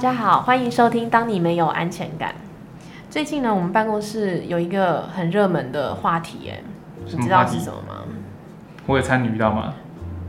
家好，欢迎收听《当你没有安全感》。最近呢，我们办公室有一个很热门的话题，哎，你知道是什么吗？我有参与到吗？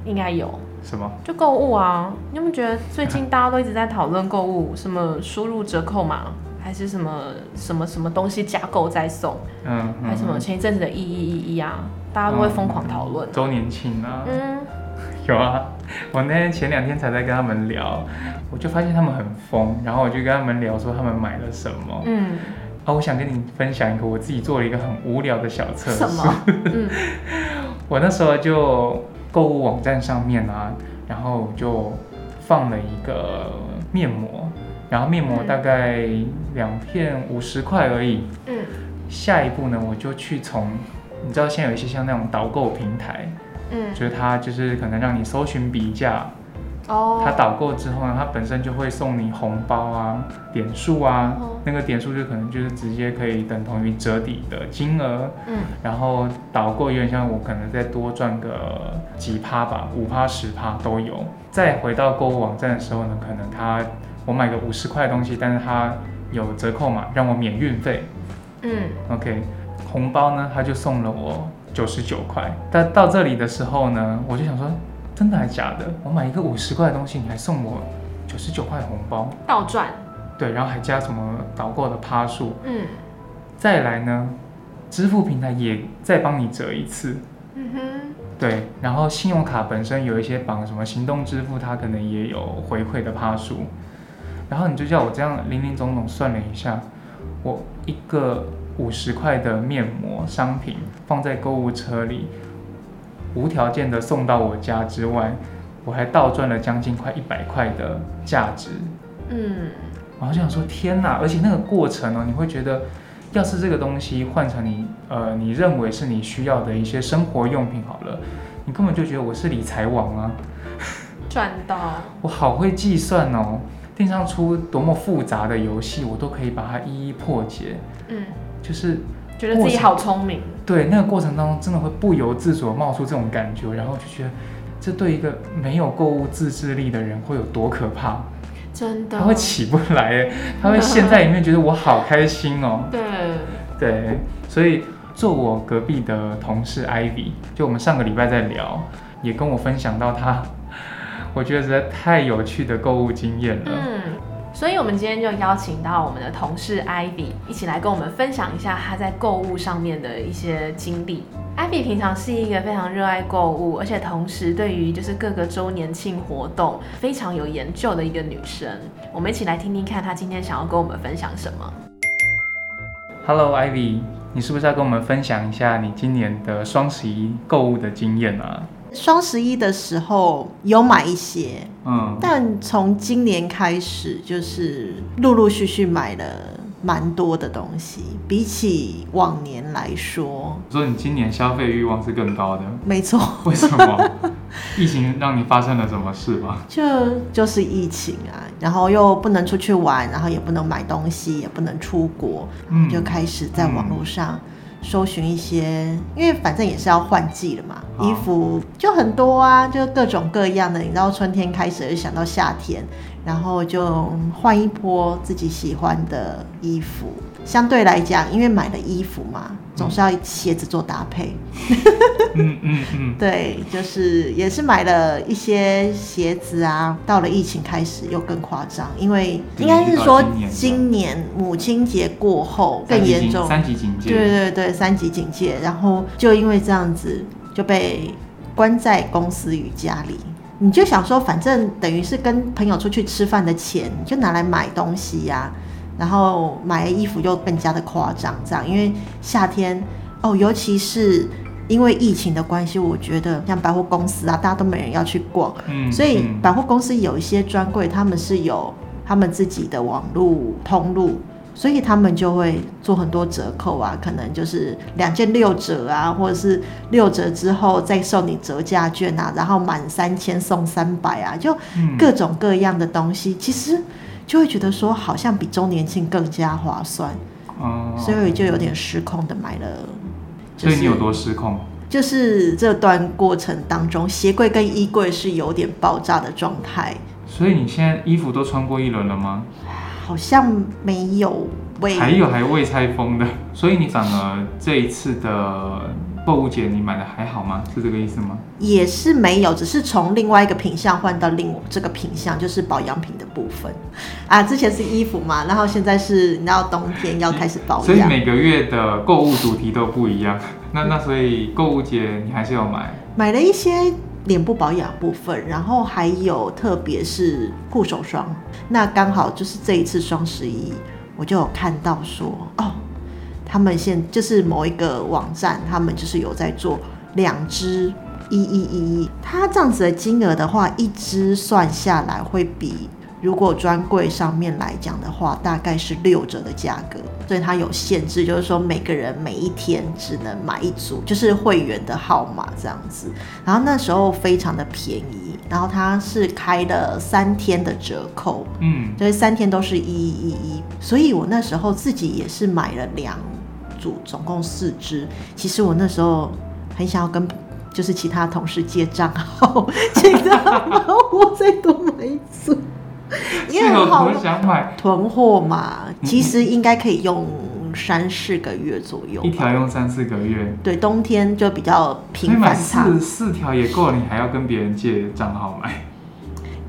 应该有。什么？就购物啊！你有没有觉得最近大家都一直在讨论购物？什么输入折扣码，还是什么什么什么东西加购再送？嗯，还什么前一阵子的一一一一啊，大家都会疯狂讨论。周年庆啊。嗯，有啊。我那天前两天才在跟他们聊，我就发现他们很疯，然后我就跟他们聊说他们买了什么。嗯。啊，我想跟你分享一个我自己做了一个很无聊的小测试。什么？嗯。我那时候就。购物网站上面啊，然后就放了一个面膜，然后面膜大概两片五十块而已。嗯。下一步呢，我就去从，你知道现在有一些像那种导购平台，嗯，就是它就是可能让你搜寻比价。哦。它导购之后呢，它本身就会送你红包啊、点数啊，那个点数就可能就是直接可以等同于折抵的金额。嗯。然后导购有点像我可能再多赚个几趴吧，五趴、十趴都有。再回到购物网站的时候呢，可能它我买个五十块东西，但是它有折扣嘛，让我免运费。嗯。OK，红包呢，他就送了我九十九块。但到这里的时候呢，我就想说。真的还是假的？我买一个五十块的东西，你还送我九十九块红包，倒赚。对，然后还加什么导购的趴数。嗯。再来呢，支付平台也再帮你折一次。嗯哼。对，然后信用卡本身有一些绑什么行动支付，它可能也有回馈的趴数。然后你就叫我这样零零总总算了一下，我一个五十块的面膜商品放在购物车里。无条件的送到我家之外，我还倒赚了将近快一百块的价值。嗯，然后就想说天哪！而且那个过程呢，你会觉得，要是这个东西换成你呃你认为是你需要的一些生活用品好了，你根本就觉得我是理财王啊，赚到！我好会计算哦，电商出多么复杂的游戏，我都可以把它一一破解。嗯，就是。觉得自己好聪明，对那个过程当中，真的会不由自主冒出这种感觉，然后就觉得这对一个没有购物自制力的人会有多可怕？真的，他会起不来，他会陷在里面，觉得我好开心哦。对 对，所以坐我隔壁的同事 Ivy，就我们上个礼拜在聊，也跟我分享到他，我觉得实在太有趣的购物经验了。嗯。所以，我们今天就邀请到我们的同事 Ivy 一起来跟我们分享一下她在购物上面的一些经历。Ivy 平常是一个非常热爱购物，而且同时对于就是各个周年庆活动非常有研究的一个女生。我们一起来听听看她今天想要跟我们分享什么。Hello Ivy，你是不是要跟我们分享一下你今年的双十一购物的经验啊？双十一的时候有买一些，嗯，但从今年开始就是陆陆续续买了蛮多的东西，比起往年来说，说你今年消费欲望是更高的，没错，为什么？疫情让你发生了什么事吗？就就是疫情啊，然后又不能出去玩，然后也不能买东西，也不能出国，就开始在网络上。搜寻一些，因为反正也是要换季了嘛，衣服就很多啊，就各种各样的。你知道春天开始就想到夏天，然后就换一波自己喜欢的衣服。相对来讲，因为买了衣服嘛，总是要鞋子做搭配。嗯嗯嗯，对，就是也是买了一些鞋子啊。到了疫情开始又更夸张，因为应该是说今年母亲节过后更严重，三级警戒。对对对，三级警戒，然后就因为这样子就被关在公司与家里。你就想说，反正等于是跟朋友出去吃饭的钱，就拿来买东西呀。然后买衣服又更加的夸张，这样，因为夏天哦，尤其是因为疫情的关系，我觉得像百货公司啊，大家都没人要去逛，嗯，所以百货公司有一些专柜，他们是有他们自己的网络通路，所以他们就会做很多折扣啊，可能就是两件六折啊，或者是六折之后再送你折价券啊，然后满三千送三百啊，就各种各样的东西，其实。就会觉得说好像比周年庆更加划算，哦，所以就有点失控的买了。所以你有多失控？就是这段过程当中，鞋柜跟衣柜是有点爆炸的状态。所以你现在衣服都穿过一轮了吗？好像没有，还有还未拆封的，所以你反而这一次的购物节你买的还好吗？是这个意思吗？也是没有，只是从另外一个品相换到另这个品相，就是保养品的部分啊。之前是衣服嘛，然后现在是你知道冬天要开始保养，所以每个月的购物主题都不一样。那那所以购物节你还是要买，买了一些。脸部保养部分，然后还有特别是护手霜，那刚好就是这一次双十一，我就有看到说，哦，他们现就是某一个网站，他们就是有在做两支一一一一，它这样子的金额的话，一支算下来会比。如果专柜上面来讲的话，大概是六折的价格，所以它有限制，就是说每个人每一天只能买一组，就是会员的号码这样子。然后那时候非常的便宜，然后它是开了三天的折扣，嗯，所以三天都是一一一，所以我那时候自己也是买了两组，总共四支。其实我那时候很想要跟就是其他同事借账号，请他帮我再多买一组。因为好想买囤货嘛，其实应该可以用三四个月左右，一条用三四个月。对，冬天就比较频繁。四四条也够了，你还要跟别人借账号买？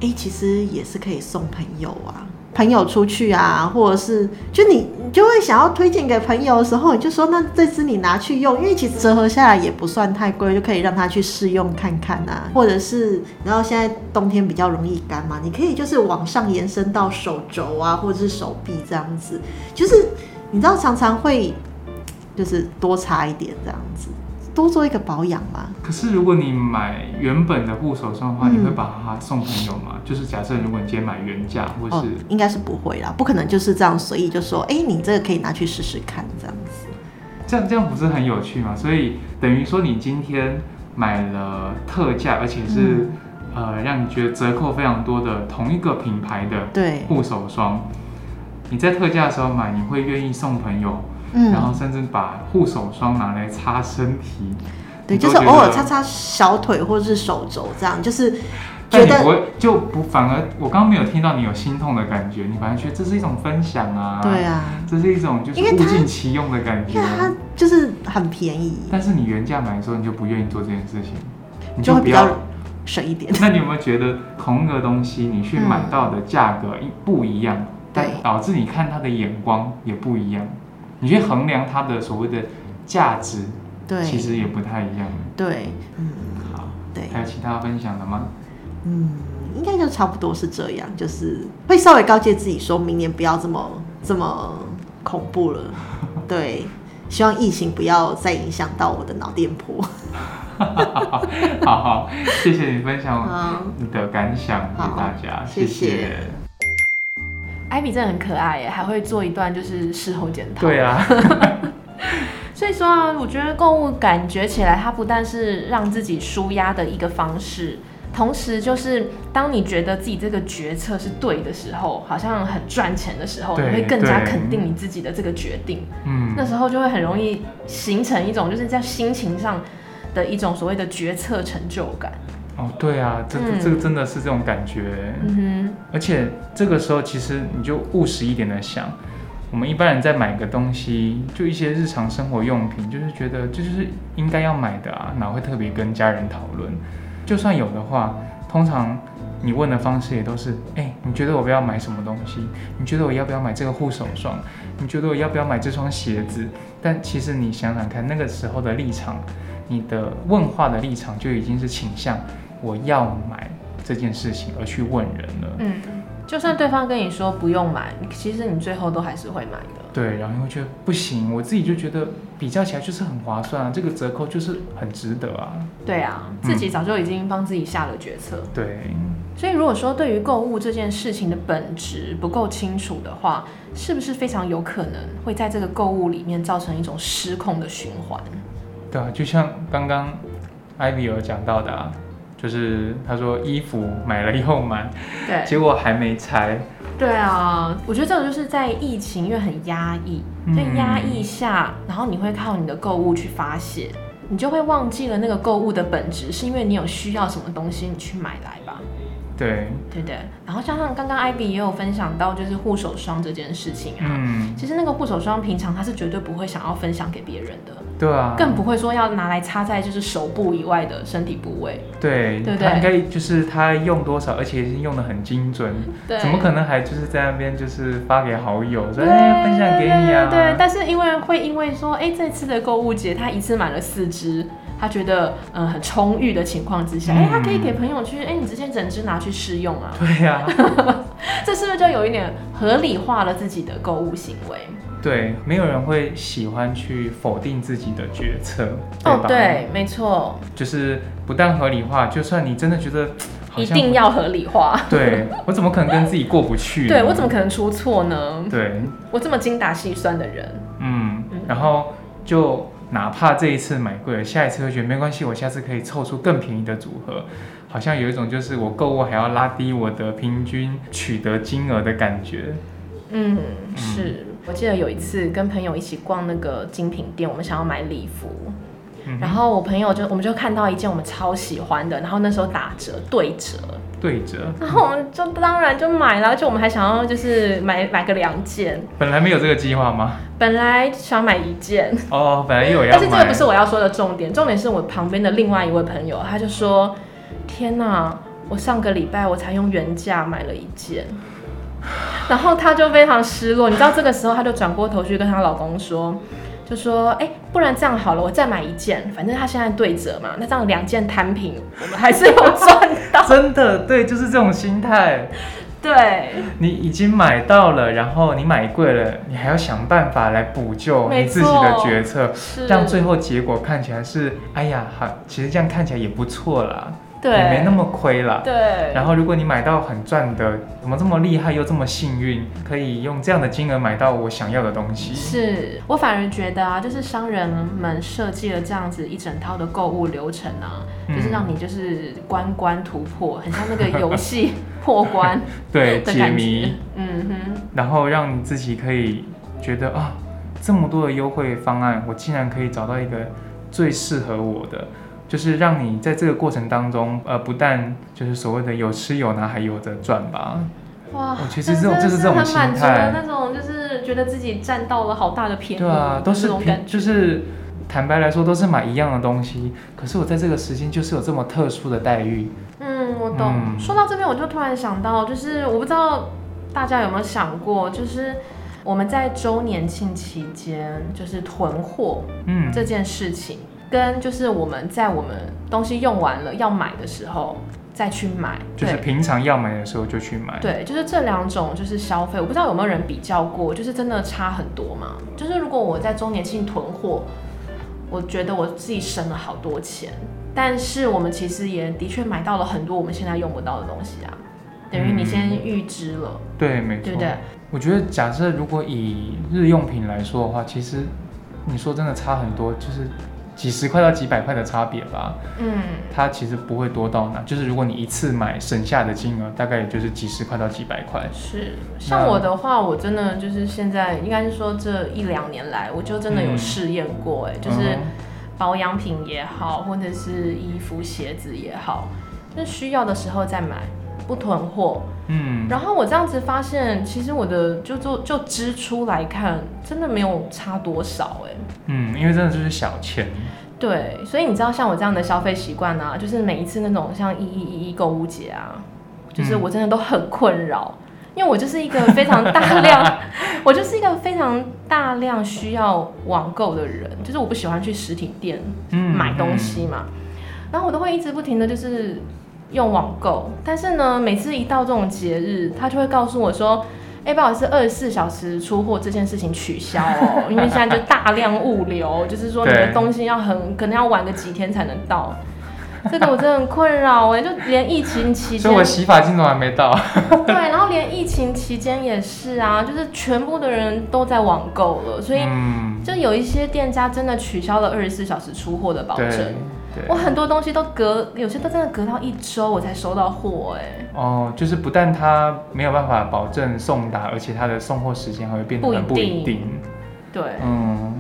哎，其实也是可以送朋友啊。朋友出去啊，或者是就你你就会想要推荐给朋友的时候，你就说那这支你拿去用，因为其实折合下来也不算太贵，就可以让他去试用看看啊。或者是然后现在冬天比较容易干嘛，你可以就是往上延伸到手肘啊，或者是手臂这样子，就是你知道常常会就是多擦一点这样子。多做一个保养嘛。可是如果你买原本的护手霜的话，你会把它送朋友吗？就是假设如果你今天买原价，或是应该是不会啦，不可能就是这样随意就说，哎，你这个可以拿去试试看这样子。这样这样不是很有趣吗？所以等于说你今天买了特价，而且是呃让你觉得折扣非常多的同一个品牌的对护手霜，你在特价的时候买，你会愿意送朋友？然后甚至把护手霜拿来擦身体，对，就是偶尔擦擦小腿或者是手肘这样，就是觉得不会就不反而我刚刚没有听到你有心痛的感觉，你反而觉得这是一种分享啊，对啊，这是一种就是物尽其用的感觉，它就是很便宜。但是你原价买的时候，你就不愿意做这件事情，你就会比较省一点。那你有没有觉得同一个东西你去买到的价格一不一样，对，导致你看它的眼光也不一样？你去衡量它的所谓的价值，对，其实也不太一样。对，嗯，好，对，还有其他分享的吗？嗯，应该就差不多是这样，就是会稍微告诫自己，说明年不要这么这么恐怖了。对，希望疫情不要再影响到我的脑电波。好好，谢谢你分享你的感想给大家，谢谢。艾比真的很可爱耶，还会做一段就是事后检讨。对啊，所以说啊，我觉得购物感觉起来，它不但是让自己舒压的一个方式，同时就是当你觉得自己这个决策是对的时候，好像很赚钱的时候，你会更加肯定你自己的这个决定。嗯，那时候就会很容易形成一种就是在心情上的一种所谓的决策成就感。哦，对啊，这这个真的是这种感觉，而且这个时候其实你就务实一点的想，我们一般人在买个东西，就一些日常生活用品，就是觉得这就是应该要买的啊，哪会特别跟家人讨论？就算有的话，通常你问的方式也都是，哎，你觉得我不要买什么东西？你觉得我要不要买这个护手霜？你觉得我要不要买这双鞋子？但其实你想想看，那个时候的立场，你的问话的立场就已经是倾向。我要买这件事情而去问人了。嗯，就算对方跟你说不用买，其实你最后都还是会买的。对，然后你会觉得不行，我自己就觉得比较起来就是很划算啊，这个折扣就是很值得啊。对啊，自己早就已经帮自己下了决策。对，所以如果说对于购物这件事情的本质不够清楚的话，是不是非常有可能会在这个购物里面造成一种失控的循环？对啊，就像刚刚艾比有讲到的啊。就是他说衣服买了又买，对，结果还没拆。对啊，我觉得这种就是在疫情因为很压抑，在压抑下，然后你会靠你的购物去发泄，你就会忘记了那个购物的本质，是因为你有需要什么东西你去买来吧。对，对对。然后像刚刚艾比也有分享到，就是护手霜这件事情啊。嗯。其实那个护手霜平常他是绝对不会想要分享给别人的。对啊。更不会说要拿来擦在就是手部以外的身体部位。对。对对。他应该就是他用多少，而且用的很精准。对。怎么可能还就是在那边就是发给好友说哎分享给你啊？对。但是因为会因为说哎这次的购物节他一次买了四支。他觉得嗯很充裕的情况之下，哎，他可以给朋友去，哎，你直接整支拿去试用啊。对呀，这是不是就有一点合理化了自己的购物行为？对，没有人会喜欢去否定自己的决策，哦，对，没错，就是不但合理化，就算你真的觉得一定要合理化，对我怎么可能跟自己过不去？对我怎么可能出错呢？对我这么精打细算的人，嗯，然后就。哪怕这一次买贵了，下一次会觉得没关系，我下次可以凑出更便宜的组合，好像有一种就是我购物还要拉低我的平均取得金额的感觉。嗯，是我记得有一次跟朋友一起逛那个精品店，我们想要买礼服，然后我朋友就我们就看到一件我们超喜欢的，然后那时候打折对折。对折，然后我们就当然就买了，而且我们还想要就是买买个两件。本来没有这个计划吗？本来想买一件。哦，本来有要 但是这个不是我要说的重点，重点是我旁边的另外一位朋友，他就说：“天哪，我上个礼拜我才用原价买了一件。”然后她就非常失落，你知道这个时候她就转过头去跟她老公说。就说哎，不然这样好了，我再买一件，反正她现在对折嘛，那这样两件摊平，我们还是有赚到。真的，对，就是这种心态。对，你已经买到了，然后你买贵了，你还要想办法来补救你自己的决策，让最后结果看起来是，哎呀，好，其实这样看起来也不错啦。也没那么亏了。对。然后，如果你买到很赚的，怎么这么厉害又这么幸运，可以用这样的金额买到我想要的东西？是我反而觉得啊，就是商人们设计了这样子一整套的购物流程啊，就是让你就是关关突破，很像那个游戏 破关对解谜，嗯哼。然后让你自己可以觉得啊，这么多的优惠方案，我竟然可以找到一个最适合我的。就是让你在这个过程当中，呃，不但就是所谓的有吃有拿，还有着赚吧。哇，其实这种就是这种心态，那种就是觉得自己占到了好大的便宜。对啊，都是平，就是坦白来说，都是买一样的东西，可是我在这个时间就是有这么特殊的待遇。嗯，我懂。说到这边，我就突然想到，就是我不知道大家有没有想过，就是我们在周年庆期间，就是囤货，嗯，这件事情。跟就是我们在我们东西用完了要买的时候再去买，就是平常要买的时候就去买。对，就是这两种就是消费，我不知道有没有人比较过，就是真的差很多嘛？就是如果我在周年庆囤货，我觉得我自己省了好多钱，但是我们其实也的确买到了很多我们现在用不到的东西啊，等于你先预支了。对，没错。对不对？我觉得假设如果以日用品来说的话，其实你说真的差很多，就是。几十块到几百块的差别吧，嗯，它其实不会多到哪，就是如果你一次买省下的金额，大概也就是几十块到几百块。是，像我的话，我真的就是现在应该是说这一两年来，我就真的有试验过，哎，就是保养品也好，或者是衣服鞋子也好，那需要的时候再买。不囤货，嗯，然后我这样子发现，其实我的就就就支出来看，真的没有差多少，哎，嗯，因为真的就是小钱，对，所以你知道像我这样的消费习惯呢，就是每一次那种像一一一一购物节啊，就是我真的都很困扰，因为我就是一个非常大量，我就是一个非常大量需要网购的人，就是我不喜欢去实体店买东西嘛，然后我都会一直不停的就是。用网购，但是呢，每次一到这种节日，他就会告诉我说：“哎，不好意思，二十四小时出货这件事情取消哦，因为现在就大量物流，就是说你的东西要很可能要晚个几天才能到。”这个我真的很困扰哎，就连疫情期间，所以我洗发精都还没到。对，然后连疫情期间也是啊，就是全部的人都在网购了，所以就有一些店家真的取消了二十四小时出货的保证。我很多东西都隔，有些都真的隔到一周我才收到货哎。哦，就是不但它没有办法保证送达，而且它的送货时间还会变得很不一定。对，嗯，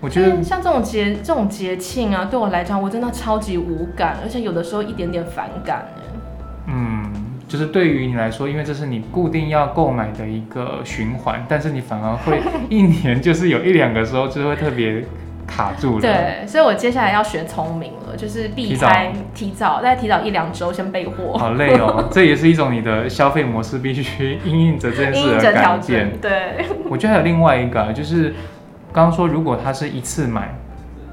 我觉得像这种节这种节庆啊，对我来讲我真的超级无感，而且有的时候一点点反感嗯。就是对于你来说，因为这是你固定要购买的一个循环，但是你反而会 一年就是有一两个时候就会特别。卡住了。对，所以我接下来要学聪明了，就是避开提早，再提早一两周先备货。好累哦，这也是一种你的消费模式，必须应应着这件事的改变。对，我觉得还有另外一个，就是刚刚说，如果他是一次买，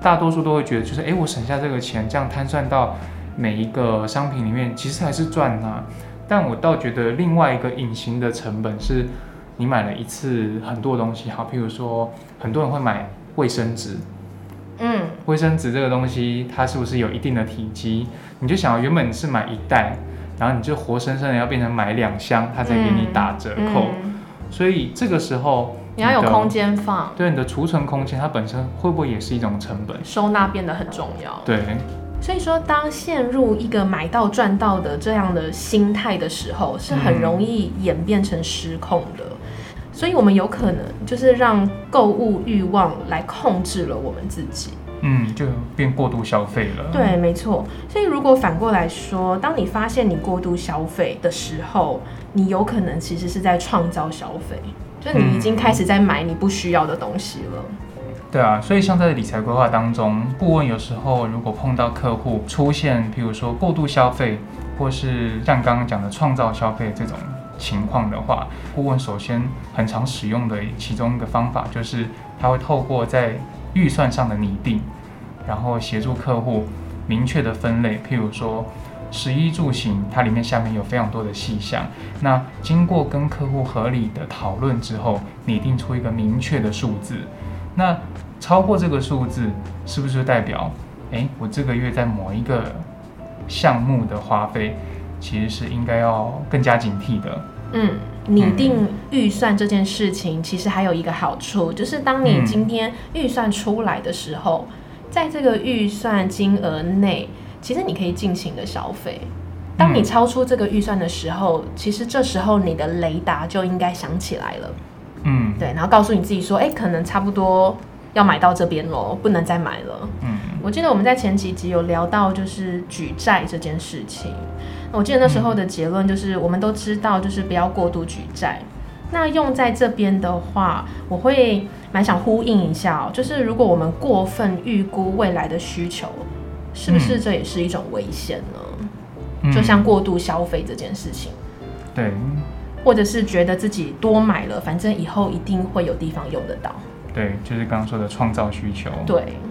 大多数都会觉得，就是哎，我省下这个钱，这样摊算到每一个商品里面，其实还是赚啊。但我倒觉得另外一个隐形的成本是，你买了一次很多东西，好，譬如说很多人会买卫生纸。嗯，卫生纸这个东西，它是不是有一定的体积？你就想，原本你是买一袋，然后你就活生生的要变成买两箱，它才给你打折扣。所以这个时候你要有空间放，对你的储存空间，它本身会不会也是一种成本？收纳变得很重要。对，所以说当陷入一个买到赚到的这样的心态的时候，是很容易演变成失控的。所以，我们有可能就是让购物欲望来控制了我们自己，嗯，就变过度消费了。对，没错。所以，如果反过来说，当你发现你过度消费的时候，你有可能其实是在创造消费，就你已经开始在买你不需要的东西了。对啊，所以像在理财规划当中，顾问有时候如果碰到客户出现，譬如说过度消费，或是像刚刚讲的创造消费这种。情况的话，顾问首先很常使用的其中一个方法就是，他会透过在预算上的拟定，然后协助客户明确的分类。譬如说，食衣住行，它里面下面有非常多的细项。那经过跟客户合理的讨论之后，拟定出一个明确的数字。那超过这个数字，是不是代表，诶，我这个月在某一个项目的花费？其实是应该要更加警惕的。嗯，拟定预算这件事情，其实还有一个好处，就是当你今天预算出来的时候，在这个预算金额内，其实你可以尽情的消费。当你超出这个预算的时候，其实这时候你的雷达就应该响起来了。嗯，对，然后告诉你自己说，哎，可能差不多要买到这边喽，不能再买了。嗯，我记得我们在前几集有聊到，就是举债这件事情。我记得那时候的结论就是，我们都知道，就是不要过度举债。那用在这边的话，我会蛮想呼应一下哦，就是如果我们过分预估未来的需求，是不是这也是一种危险呢？就像过度消费这件事情，对，或者是觉得自己多买了，反正以后一定会有地方用得到。对，就是刚刚说的创造需求。对，嗯。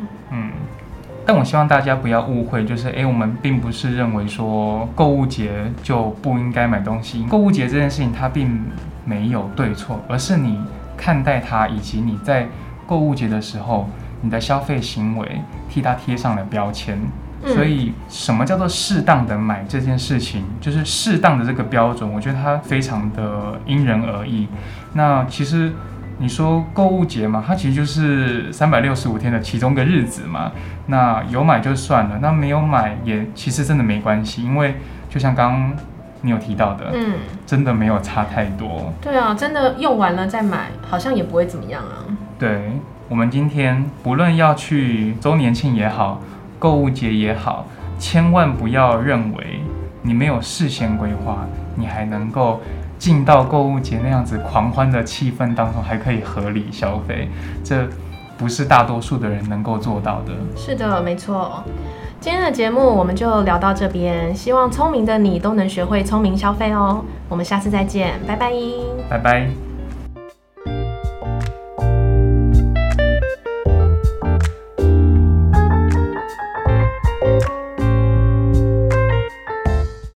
但我希望大家不要误会，就是哎，我们并不是认为说购物节就不应该买东西。购物节这件事情它并没有对错，而是你看待它，以及你在购物节的时候，你的消费行为替它贴上了标签。所以，什么叫做适当的买这件事情，就是适当的这个标准，我觉得它非常的因人而异。那其实。你说购物节嘛，它其实就是三百六十五天的其中一个日子嘛。那有买就算了，那没有买也其实真的没关系，因为就像刚刚你有提到的，嗯，真的没有差太多。对啊，真的用完了再买，好像也不会怎么样啊。对，我们今天不论要去周年庆也好，购物节也好，千万不要认为你没有事先规划，你还能够。进到购物节那样子狂欢的气氛当中，还可以合理消费，这不是大多数的人能够做到的。是的，没错。今天的节目我们就聊到这边，希望聪明的你都能学会聪明消费哦。我们下次再见，拜拜。拜拜。